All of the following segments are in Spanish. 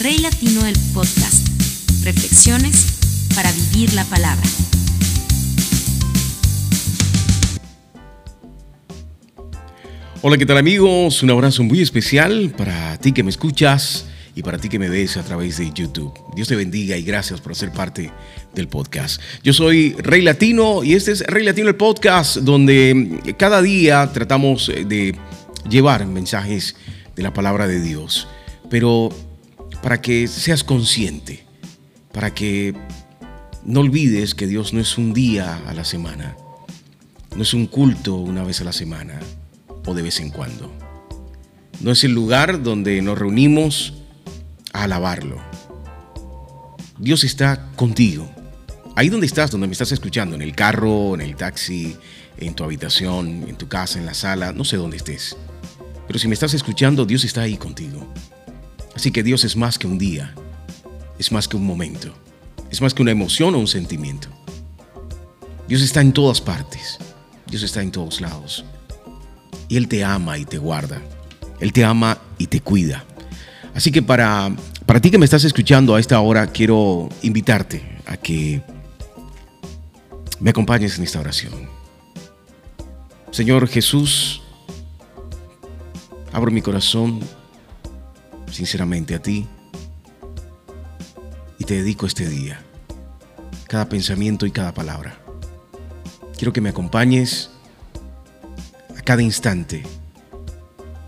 Rey Latino del Podcast. Reflexiones para vivir la palabra. Hola, ¿qué tal amigos? Un abrazo muy especial para ti que me escuchas y para ti que me ves a través de YouTube. Dios te bendiga y gracias por ser parte del podcast. Yo soy Rey Latino y este es Rey Latino el podcast donde cada día tratamos de llevar mensajes de la palabra de Dios, pero para que seas consciente, para que no olvides que Dios no es un día a la semana, no es un culto una vez a la semana o de vez en cuando. No es el lugar donde nos reunimos a alabarlo. Dios está contigo. Ahí donde estás, donde me estás escuchando, en el carro, en el taxi, en tu habitación, en tu casa, en la sala, no sé dónde estés. Pero si me estás escuchando, Dios está ahí contigo. Así que Dios es más que un día, es más que un momento, es más que una emoción o un sentimiento. Dios está en todas partes, Dios está en todos lados. Y Él te ama y te guarda. Él te ama y te cuida. Así que para, para ti que me estás escuchando a esta hora, quiero invitarte a que me acompañes en esta oración. Señor Jesús, abro mi corazón sinceramente a ti y te dedico este día, cada pensamiento y cada palabra. Quiero que me acompañes cada instante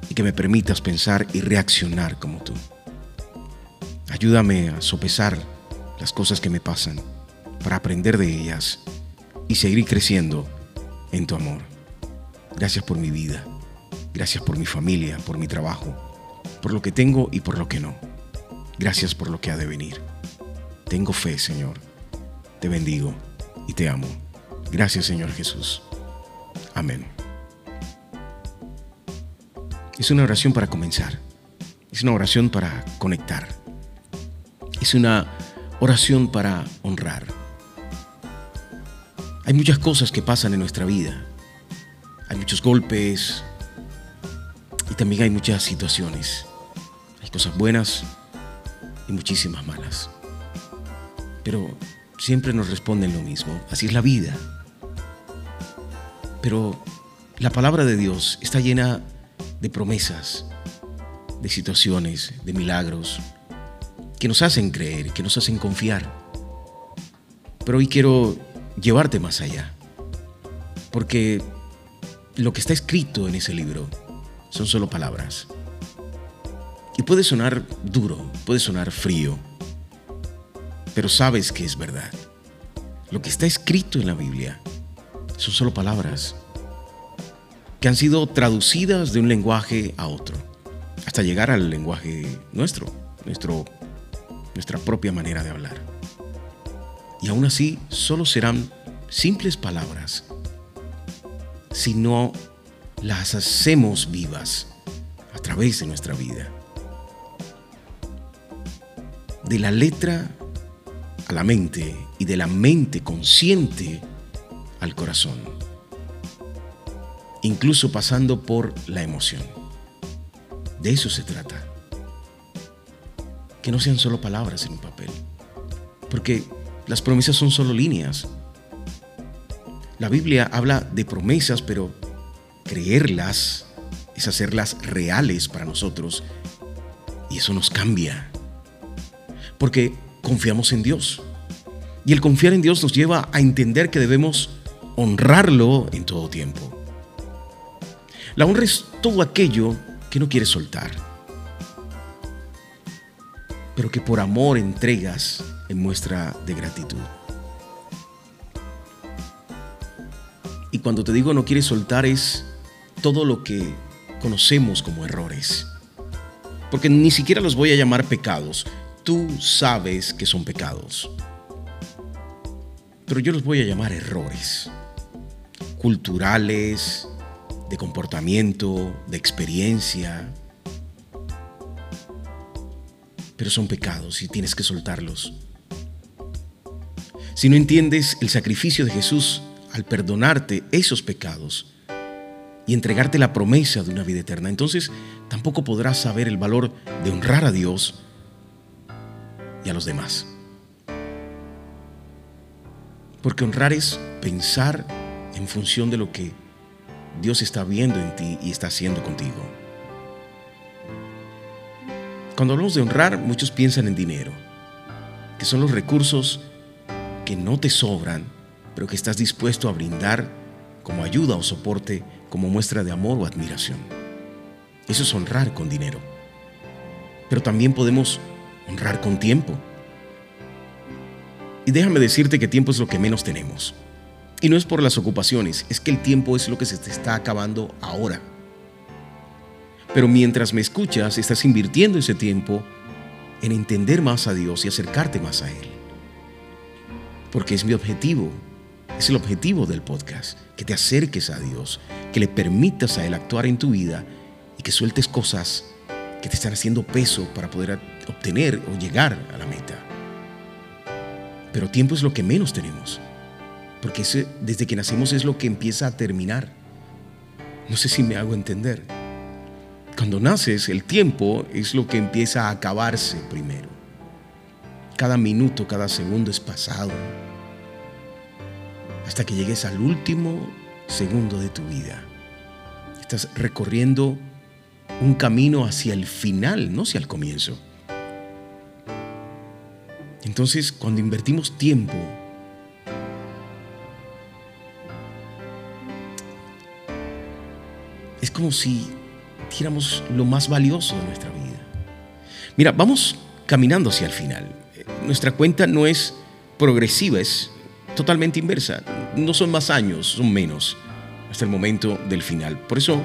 y que me permitas pensar y reaccionar como tú. Ayúdame a sopesar las cosas que me pasan para aprender de ellas y seguir creciendo en tu amor. Gracias por mi vida, gracias por mi familia, por mi trabajo, por lo que tengo y por lo que no. Gracias por lo que ha de venir. Tengo fe, Señor. Te bendigo y te amo. Gracias, Señor Jesús. Amén. Es una oración para comenzar. Es una oración para conectar. Es una oración para honrar. Hay muchas cosas que pasan en nuestra vida. Hay muchos golpes y también hay muchas situaciones. Cosas buenas y muchísimas malas. Pero siempre nos responden lo mismo. Así es la vida. Pero la palabra de Dios está llena de promesas, de situaciones, de milagros, que nos hacen creer, que nos hacen confiar. Pero hoy quiero llevarte más allá, porque lo que está escrito en ese libro son solo palabras. Y puede sonar duro, puede sonar frío, pero sabes que es verdad. Lo que está escrito en la Biblia son solo palabras que han sido traducidas de un lenguaje a otro, hasta llegar al lenguaje nuestro, nuestro nuestra propia manera de hablar. Y aún así, solo serán simples palabras si no las hacemos vivas a través de nuestra vida. De la letra a la mente y de la mente consciente al corazón incluso pasando por la emoción. De eso se trata. Que no sean solo palabras en un papel, porque las promesas son solo líneas. La Biblia habla de promesas, pero creerlas es hacerlas reales para nosotros y eso nos cambia, porque confiamos en Dios. Y el confiar en Dios nos lleva a entender que debemos honrarlo en todo tiempo. La honra es todo aquello que no quieres soltar, pero que por amor entregas en muestra de gratitud. Y cuando te digo no quieres soltar es todo lo que conocemos como errores. Porque ni siquiera los voy a llamar pecados. Tú sabes que son pecados. Pero yo los voy a llamar errores. Culturales, de comportamiento, de experiencia. Pero son pecados y tienes que soltarlos. Si no entiendes el sacrificio de Jesús al perdonarte esos pecados y entregarte la promesa de una vida eterna, entonces tampoco podrás saber el valor de honrar a Dios y a los demás. Porque honrar es pensar en función de lo que Dios está viendo en ti y está haciendo contigo. Cuando hablamos de honrar, muchos piensan en dinero, que son los recursos que no te sobran, pero que estás dispuesto a brindar como ayuda o soporte, como muestra de amor o admiración. Eso es honrar con dinero. Pero también podemos honrar con tiempo. Y déjame decirte que tiempo es lo que menos tenemos. Y no es por las ocupaciones, es que el tiempo es lo que se te está acabando ahora. Pero mientras me escuchas, estás invirtiendo ese tiempo en entender más a Dios y acercarte más a Él. Porque es mi objetivo, es el objetivo del podcast, que te acerques a Dios, que le permitas a Él actuar en tu vida y que sueltes cosas que te están haciendo peso para poder obtener o llegar a la meta. Pero tiempo es lo que menos tenemos porque desde que nacemos es lo que empieza a terminar. No sé si me hago entender. Cuando naces, el tiempo es lo que empieza a acabarse primero. Cada minuto, cada segundo es pasado. Hasta que llegues al último segundo de tu vida. Estás recorriendo un camino hacia el final, no hacia el comienzo. Entonces, cuando invertimos tiempo es como si diéramos lo más valioso de nuestra vida. Mira, vamos caminando hacia el final. Nuestra cuenta no es progresiva, es totalmente inversa. No son más años, son menos hasta el momento del final. Por eso,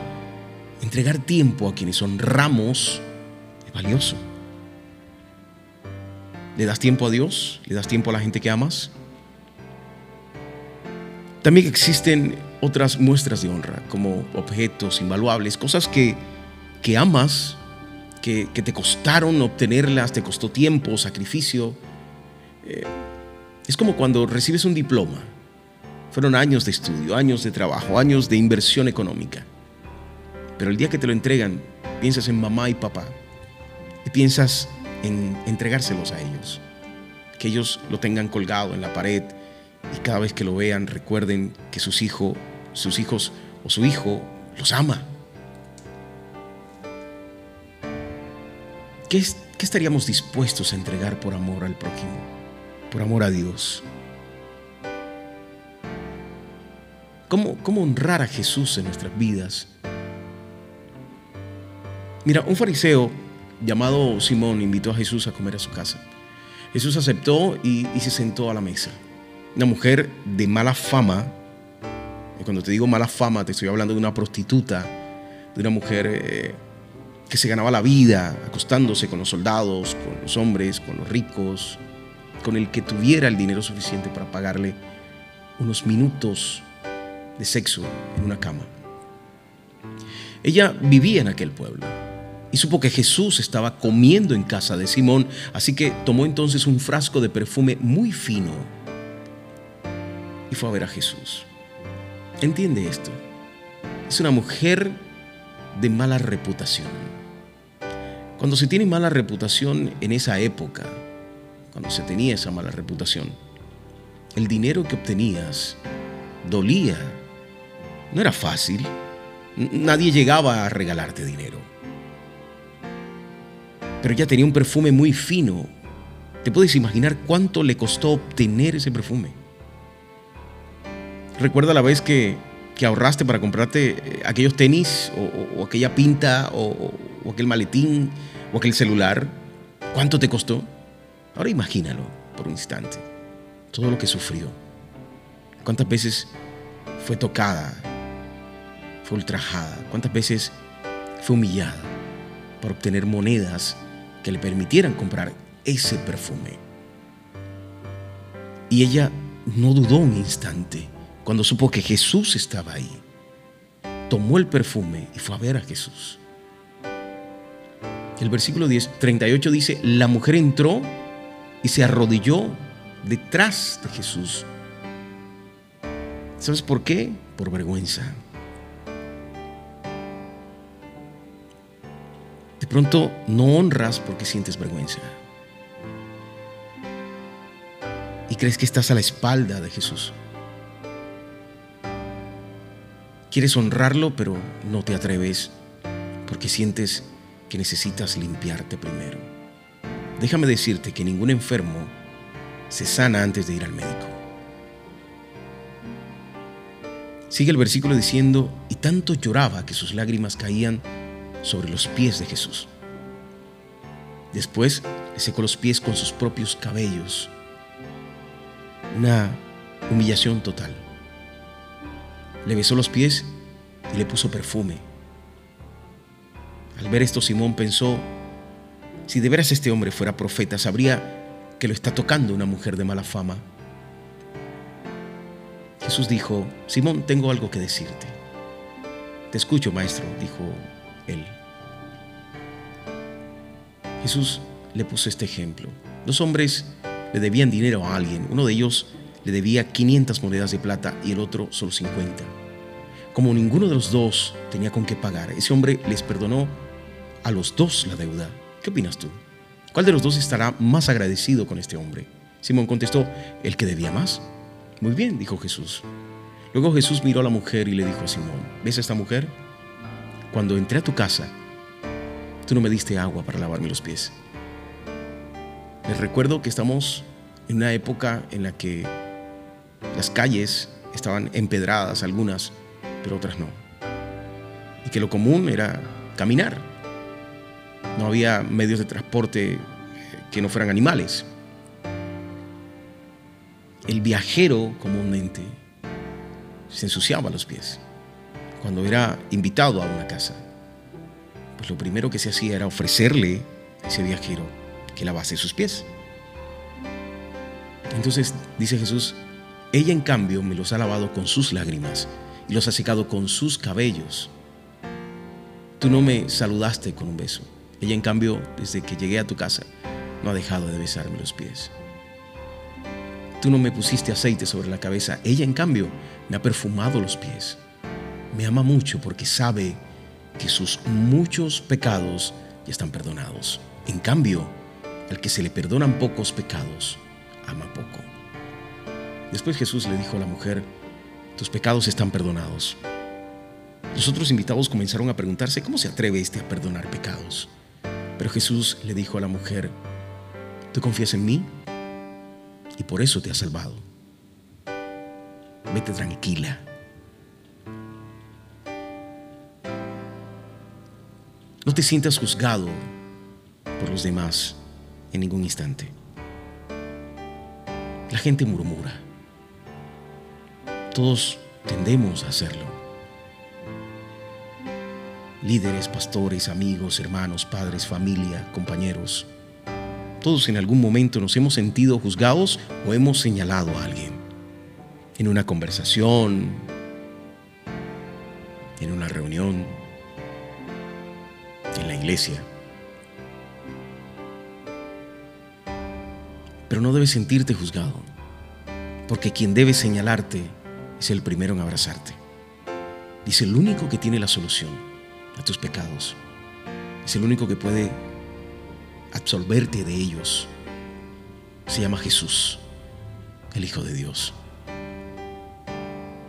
entregar tiempo a quienes honramos es valioso. ¿Le das tiempo a Dios? ¿Le das tiempo a la gente que amas? También existen otras muestras de honra, como objetos invaluables, cosas que, que amas, que, te costaron obtenerlas, te costó tiempo, sacrificio. Eh, es como cuando recibes un diploma. Fueron años de estudio, años de trabajo, años de inversión económica. Pero el día que te lo entregan, piensas en mamá y papá y piensas en entregárselos a ellos. Que ellos lo tengan colgado en la pared y cada vez que lo vean recuerden que sus hijos, sus hijos o su hijo los ama. ¿Qué, ¿Qué, estaríamos dispuestos a entregar por amor al prójimo? Por amor a Dios. ¿Cómo, ¿Cómo honrar a Jesús en nuestras vidas? Mira, un fariseo llamado Simón invitó a Jesús a comer a su casa. Jesús aceptó y, se sentó a la mesa una mujer de mala fama, y cuando te digo mala fama, te estoy hablando de una prostituta, de una mujer eh, que se ganaba la vida acostándose con los soldados, con los hombres, con los ricos, con el que tuviera el dinero suficiente para pagarle unos minutos de sexo en una cama. Ella vivía en aquel pueblo y supo que Jesús estaba comiendo en casa de Simón, así que tomó entonces un frasco de perfume muy fino y fue a ver a Jesús. Entiende esto. Es una mujer de mala reputación. Cuando se tiene mala reputación en esa época, cuando se tenía esa mala reputación, el dinero que obtenías dolía. No era fácil. Nadie llegaba a regalarte dinero. Pero ella tenía un perfume muy fino. ¿Te puedes imaginar cuánto le costó obtener ese perfume? Recuerda la vez que, ahorraste para comprarte eh, aquellos tenis o, aquella pinta o, o, aquel maletín o aquel celular. ¿Cuánto te costó? Ahora imagínalo por un instante. Todo lo que sufrió. ¿Cuántas veces fue tocada? Fue ultrajada. ¿Cuántas veces fue humillada por obtener monedas que le permitieran comprar ese perfume? Y ella no dudó un instante cuando supo que Jesús estaba ahí, tomó el perfume y fue a ver a Jesús. El versículo 10, 38 dice, la mujer entró y se arrodilló detrás de Jesús. ¿Sabes por qué? Por vergüenza. Pronto no honras porque sientes vergüenza. y crees que estás a la espalda de Jesús. Quieres honrarlo, pero no te atreves porque sientes que necesitas limpiarte primero. Déjame decirte que ningún enfermo se sana antes de ir al médico. Sigue el versículo diciendo, y tanto lloraba que sus lágrimas caían sobre los pies de Jesús. Después le secó los pies con sus propios cabellos. Una humillación total. Le besó los pies y le puso perfume. Al ver esto, Simón pensó, si de veras este hombre fuera profeta, sabría que lo está tocando una mujer de mala fama. Jesús dijo, Simón, tengo algo que decirte. Te escucho, maestro, dijo él. Jesús le puso este ejemplo. Dos hombres le debían dinero a alguien. Uno de ellos le debía 500 monedas de plata y el otro solo 50. Como ninguno de los dos tenía con qué pagar, ese hombre les perdonó a los dos la deuda. ¿Qué opinas tú? ¿Cuál de los dos estará más agradecido con este hombre? Simón contestó, el que debía más. Muy bien, dijo Jesús. Luego Jesús miró a la mujer y le dijo a Simón, ¿ves a esta mujer? Cuando entré a tu casa, tú no me diste agua para lavarme los pies. Les recuerdo que estamos en una época en la que las calles estaban empedradas, algunas, pero otras no. Y que lo común era caminar. No había medios de transporte que no fueran animales. El viajero comúnmente se ensuciaba los pies cuando era invitado a una casa. Pues lo primero que se hacía era ofrecerle a ese viajero que lavase sus pies. Entonces dice Jesús, ella en cambio me los ha lavado con sus lágrimas y los ha secado con sus cabellos. Tú no me saludaste con un beso. Ella en cambio, desde que llegué a tu casa, no ha dejado de besarme los pies. Tú no me pusiste aceite sobre la cabeza. Ella, en cambio, me ha perfumado los pies. Me ama mucho porque sabe que sus muchos pecados ya están perdonados. En cambio, al que se le perdonan pocos pecados, ama poco. Después Jesús le dijo a la mujer, tus pecados están perdonados. Los otros invitados comenzaron a preguntarse, ¿cómo se atreve este a perdonar pecados? Pero Jesús le dijo a la mujer, tú confías en mí y por eso te ha salvado. Vete tranquila. No te sientas juzgado por los demás en ningún instante. La gente murmura. Todos tendemos a hacerlo. Líderes, pastores, amigos, hermanos, padres, familia, compañeros. Todos en algún momento nos hemos sentido juzgados o hemos señalado a alguien. En una conversación, en una reunión, iglesia. Pero no debes sentirte juzgado, porque quien debe señalarte es el primero en abrazarte. Dice el único que tiene la solución a tus pecados. Es el único que puede absolverte de ellos. Se llama Jesús, el Hijo de Dios.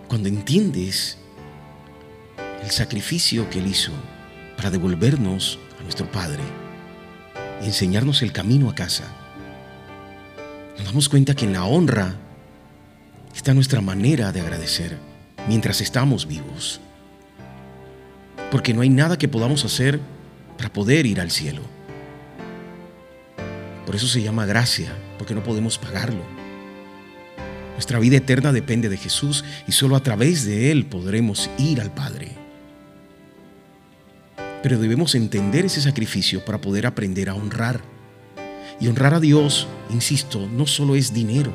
Cuando entiendes el sacrificio que Él hizo para devolvernos nuestro Padre y enseñarnos el camino a casa, nos damos cuenta que en la honra está nuestra manera de agradecer mientras estamos vivos. Porque no hay nada que podamos hacer para poder ir al cielo. Por eso se llama gracia, porque no podemos pagarlo. Nuestra vida eterna depende de Jesús y solo a través de Él podremos ir al Padre. Pero debemos entender ese sacrificio para poder aprender a honrar. Y honrar a Dios, insisto, no solo es dinero,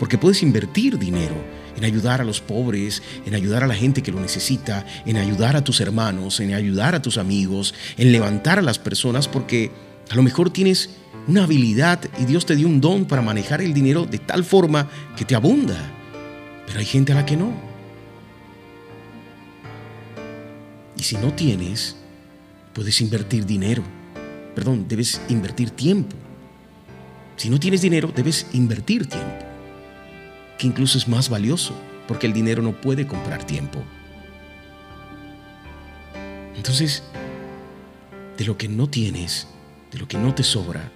porque puedes invertir dinero en ayudar a los pobres, en ayudar a la gente que lo necesita, en ayudar a tus hermanos, en ayudar a tus amigos, en levantar a las personas, porque a lo mejor tienes una habilidad y Dios te dio un don para manejar el dinero de tal forma que te abunda. Pero hay gente a la que no. Y si no tienes, puedes invertir dinero. Perdón, debes invertir tiempo. Si no tienes dinero, debes invertir tiempo. que incluso es más valioso, porque el dinero no puede comprar tiempo. Entonces, de lo que no tienes, de lo que no te sobra,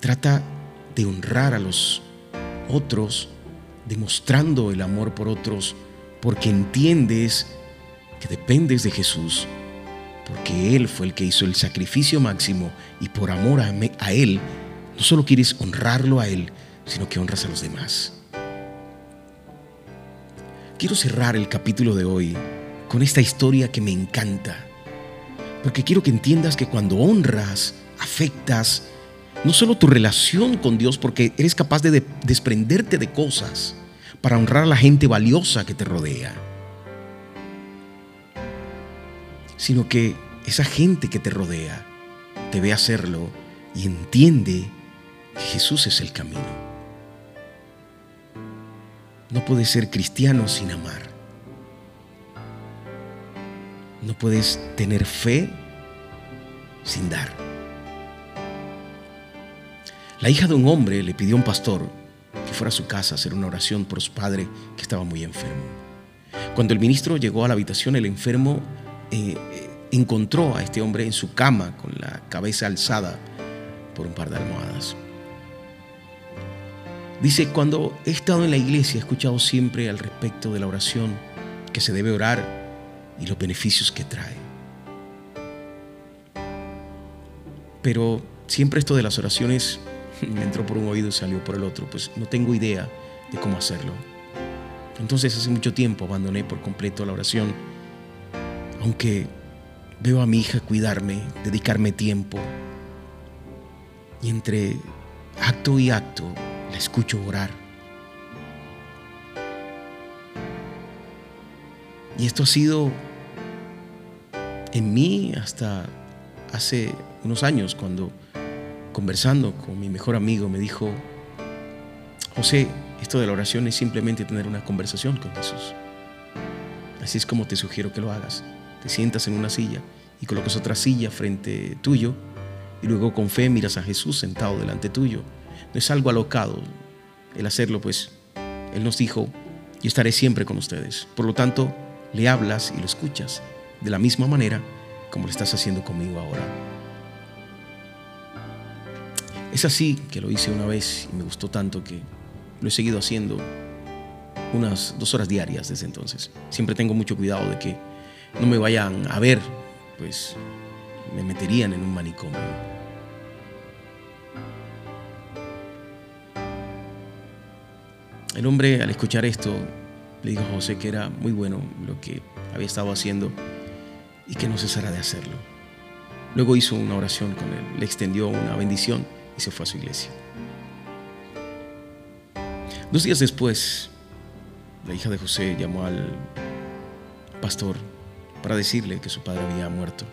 trata de honrar a los otros, demostrando el amor por otros, porque entiendes que dependes de Jesús, porque Él fue el que hizo el sacrificio máximo y por amor a, Él, no solo quieres honrarlo a Él, sino que honras a los demás. Quiero cerrar el capítulo de hoy con esta historia que me encanta, porque quiero que entiendas que cuando honras, afectas no solo tu relación con Dios, porque eres capaz de, desprenderte de cosas para honrar a la gente valiosa que te rodea, sino que esa gente que te rodea te ve hacerlo y entiende que Jesús es el camino. No puedes ser cristiano sin amar. No puedes tener fe sin dar. La hija de un hombre le pidió a un pastor que fuera a su casa a hacer una oración por su padre que estaba muy enfermo. Cuando el ministro llegó a la habitación, el enfermo eh, eh, encontró a este hombre en su cama con la cabeza alzada por un par de almohadas. Dice, cuando he estado en la iglesia he escuchado siempre al respecto de la oración, que se debe orar y los beneficios que trae. Pero siempre esto de las oraciones me entró por un oído y salió por el otro, pues no tengo idea de cómo hacerlo. Entonces hace mucho tiempo abandoné por completo la oración, aunque veo a mi hija cuidarme, dedicarme tiempo, y entre acto y acto la escucho orar. Y esto ha sido en mí hasta hace unos años cuando conversando con mi mejor amigo me dijo, José, esto de la oración es simplemente tener una conversación con Jesús. Así es como te sugiero que lo hagas. Te sientas en una silla y colocas otra silla frente tuyo y luego con fe miras a Jesús sentado delante tuyo no es algo alocado el hacerlo, pues Él nos dijo, yo estaré siempre con ustedes. Por lo tanto, le hablas y lo escuchas de la misma manera como lo estás haciendo conmigo ahora. Es así que lo hice una vez y me gustó tanto que lo he seguido haciendo unas dos horas diarias desde entonces. Siempre tengo mucho cuidado de que no me vayan a ver, pues me meterían en un manicomio. El hombre al escuchar esto le dijo a José que era muy bueno lo que había estado haciendo y que no cesara de hacerlo. Luego hizo una oración con él, le extendió una bendición y se fue a su iglesia. Dos días después, la hija de José llamó al pastor para decirle que su padre había muerto.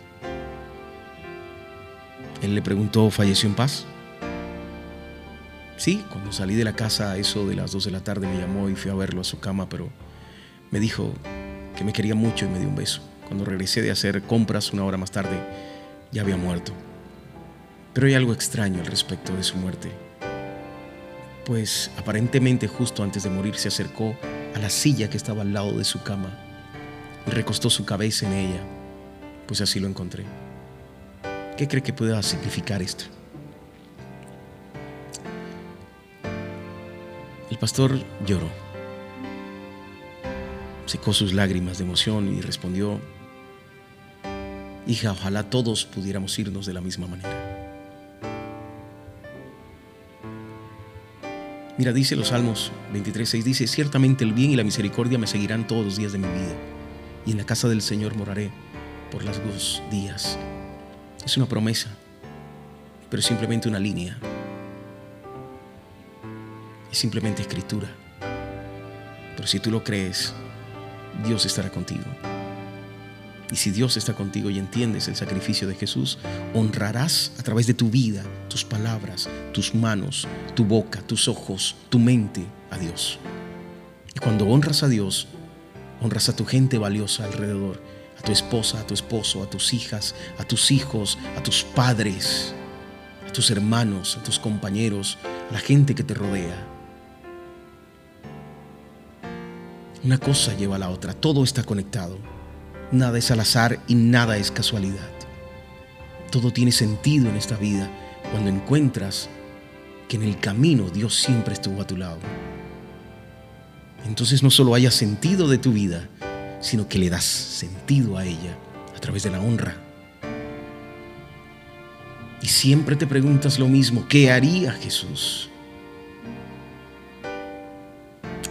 Él le preguntó, ¿falleció en paz? Sí, cuando salí de la casa, eso de las 2 de la tarde, me llamó y fui a verlo a su cama, pero me dijo que me quería mucho y me dio un beso. Cuando regresé de hacer compras una hora más tarde, ya había muerto. Pero hay algo extraño al respecto de su muerte. Pues aparentemente justo antes de morir se acercó a la silla que estaba al lado de su cama y recostó su cabeza en ella, pues así lo encontré. ¿Qué cree que pueda significar esto? El pastor lloró, secó sus lágrimas de emoción y respondió, hija, ojalá todos pudiéramos irnos de la misma manera. Mira, dice los Salmos 23.6, dice, ciertamente el bien y la misericordia me seguirán todos los días de mi vida, y en la casa del Señor moraré por largos días. Es una promesa, pero simplemente una línea es simplemente escritura. Pero si tú lo crees, Dios estará contigo. Y si Dios está contigo y entiendes el sacrificio de Jesús, honrarás a través de tu vida, tus palabras, tus manos, tu boca, tus ojos, tu mente a Dios. Y cuando honras a Dios, honras a tu gente valiosa alrededor, a tu esposa, a tu esposo, a tus hijas, a tus hijos, a tus padres, a tus hermanos, a tus compañeros, a la gente que te rodea Una cosa lleva a la otra, todo está conectado. Nada es al azar y nada es casualidad. Todo tiene sentido en esta vida cuando encuentras que en el camino Dios siempre estuvo a tu lado. Entonces no solo haya sentido de tu vida, sino que le das sentido a ella a través de la honra. Y siempre te preguntas lo mismo, ¿qué haría Jesús?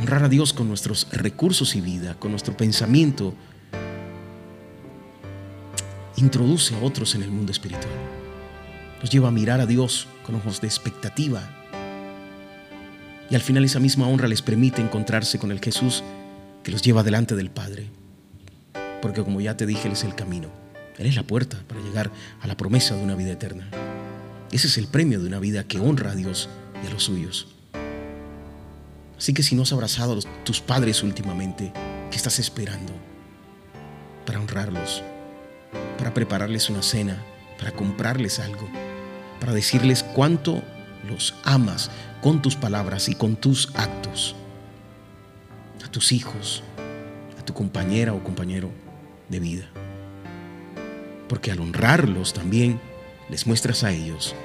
honrar a Dios con nuestros recursos y vida, con nuestro pensamiento, introduce a otros en el mundo espiritual. Nos lleva a mirar a Dios con ojos de expectativa. Y al final esa misma honra les permite encontrarse con el Jesús que los lleva delante del Padre. Porque como ya te dije, Él es el camino. Él es la puerta para llegar a la promesa de una vida eterna. Ese es el premio de una vida que honra a Dios y a los suyos. Así que si no has abrazado a tus padres últimamente, ¿qué estás esperando? Para honrarlos, para prepararles una cena, para comprarles algo, para decirles cuánto los amas con tus palabras y con tus actos. A tus hijos, a tu compañera o compañero de vida. Porque al honrarlos también les muestras a ellos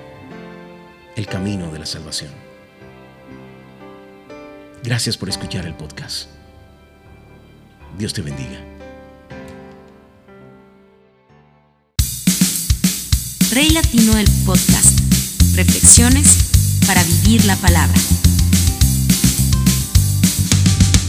el camino de la salvación. Gracias por escuchar el podcast. Dios te bendiga. Rey Latino el podcast. Reflexiones para vivir la palabra.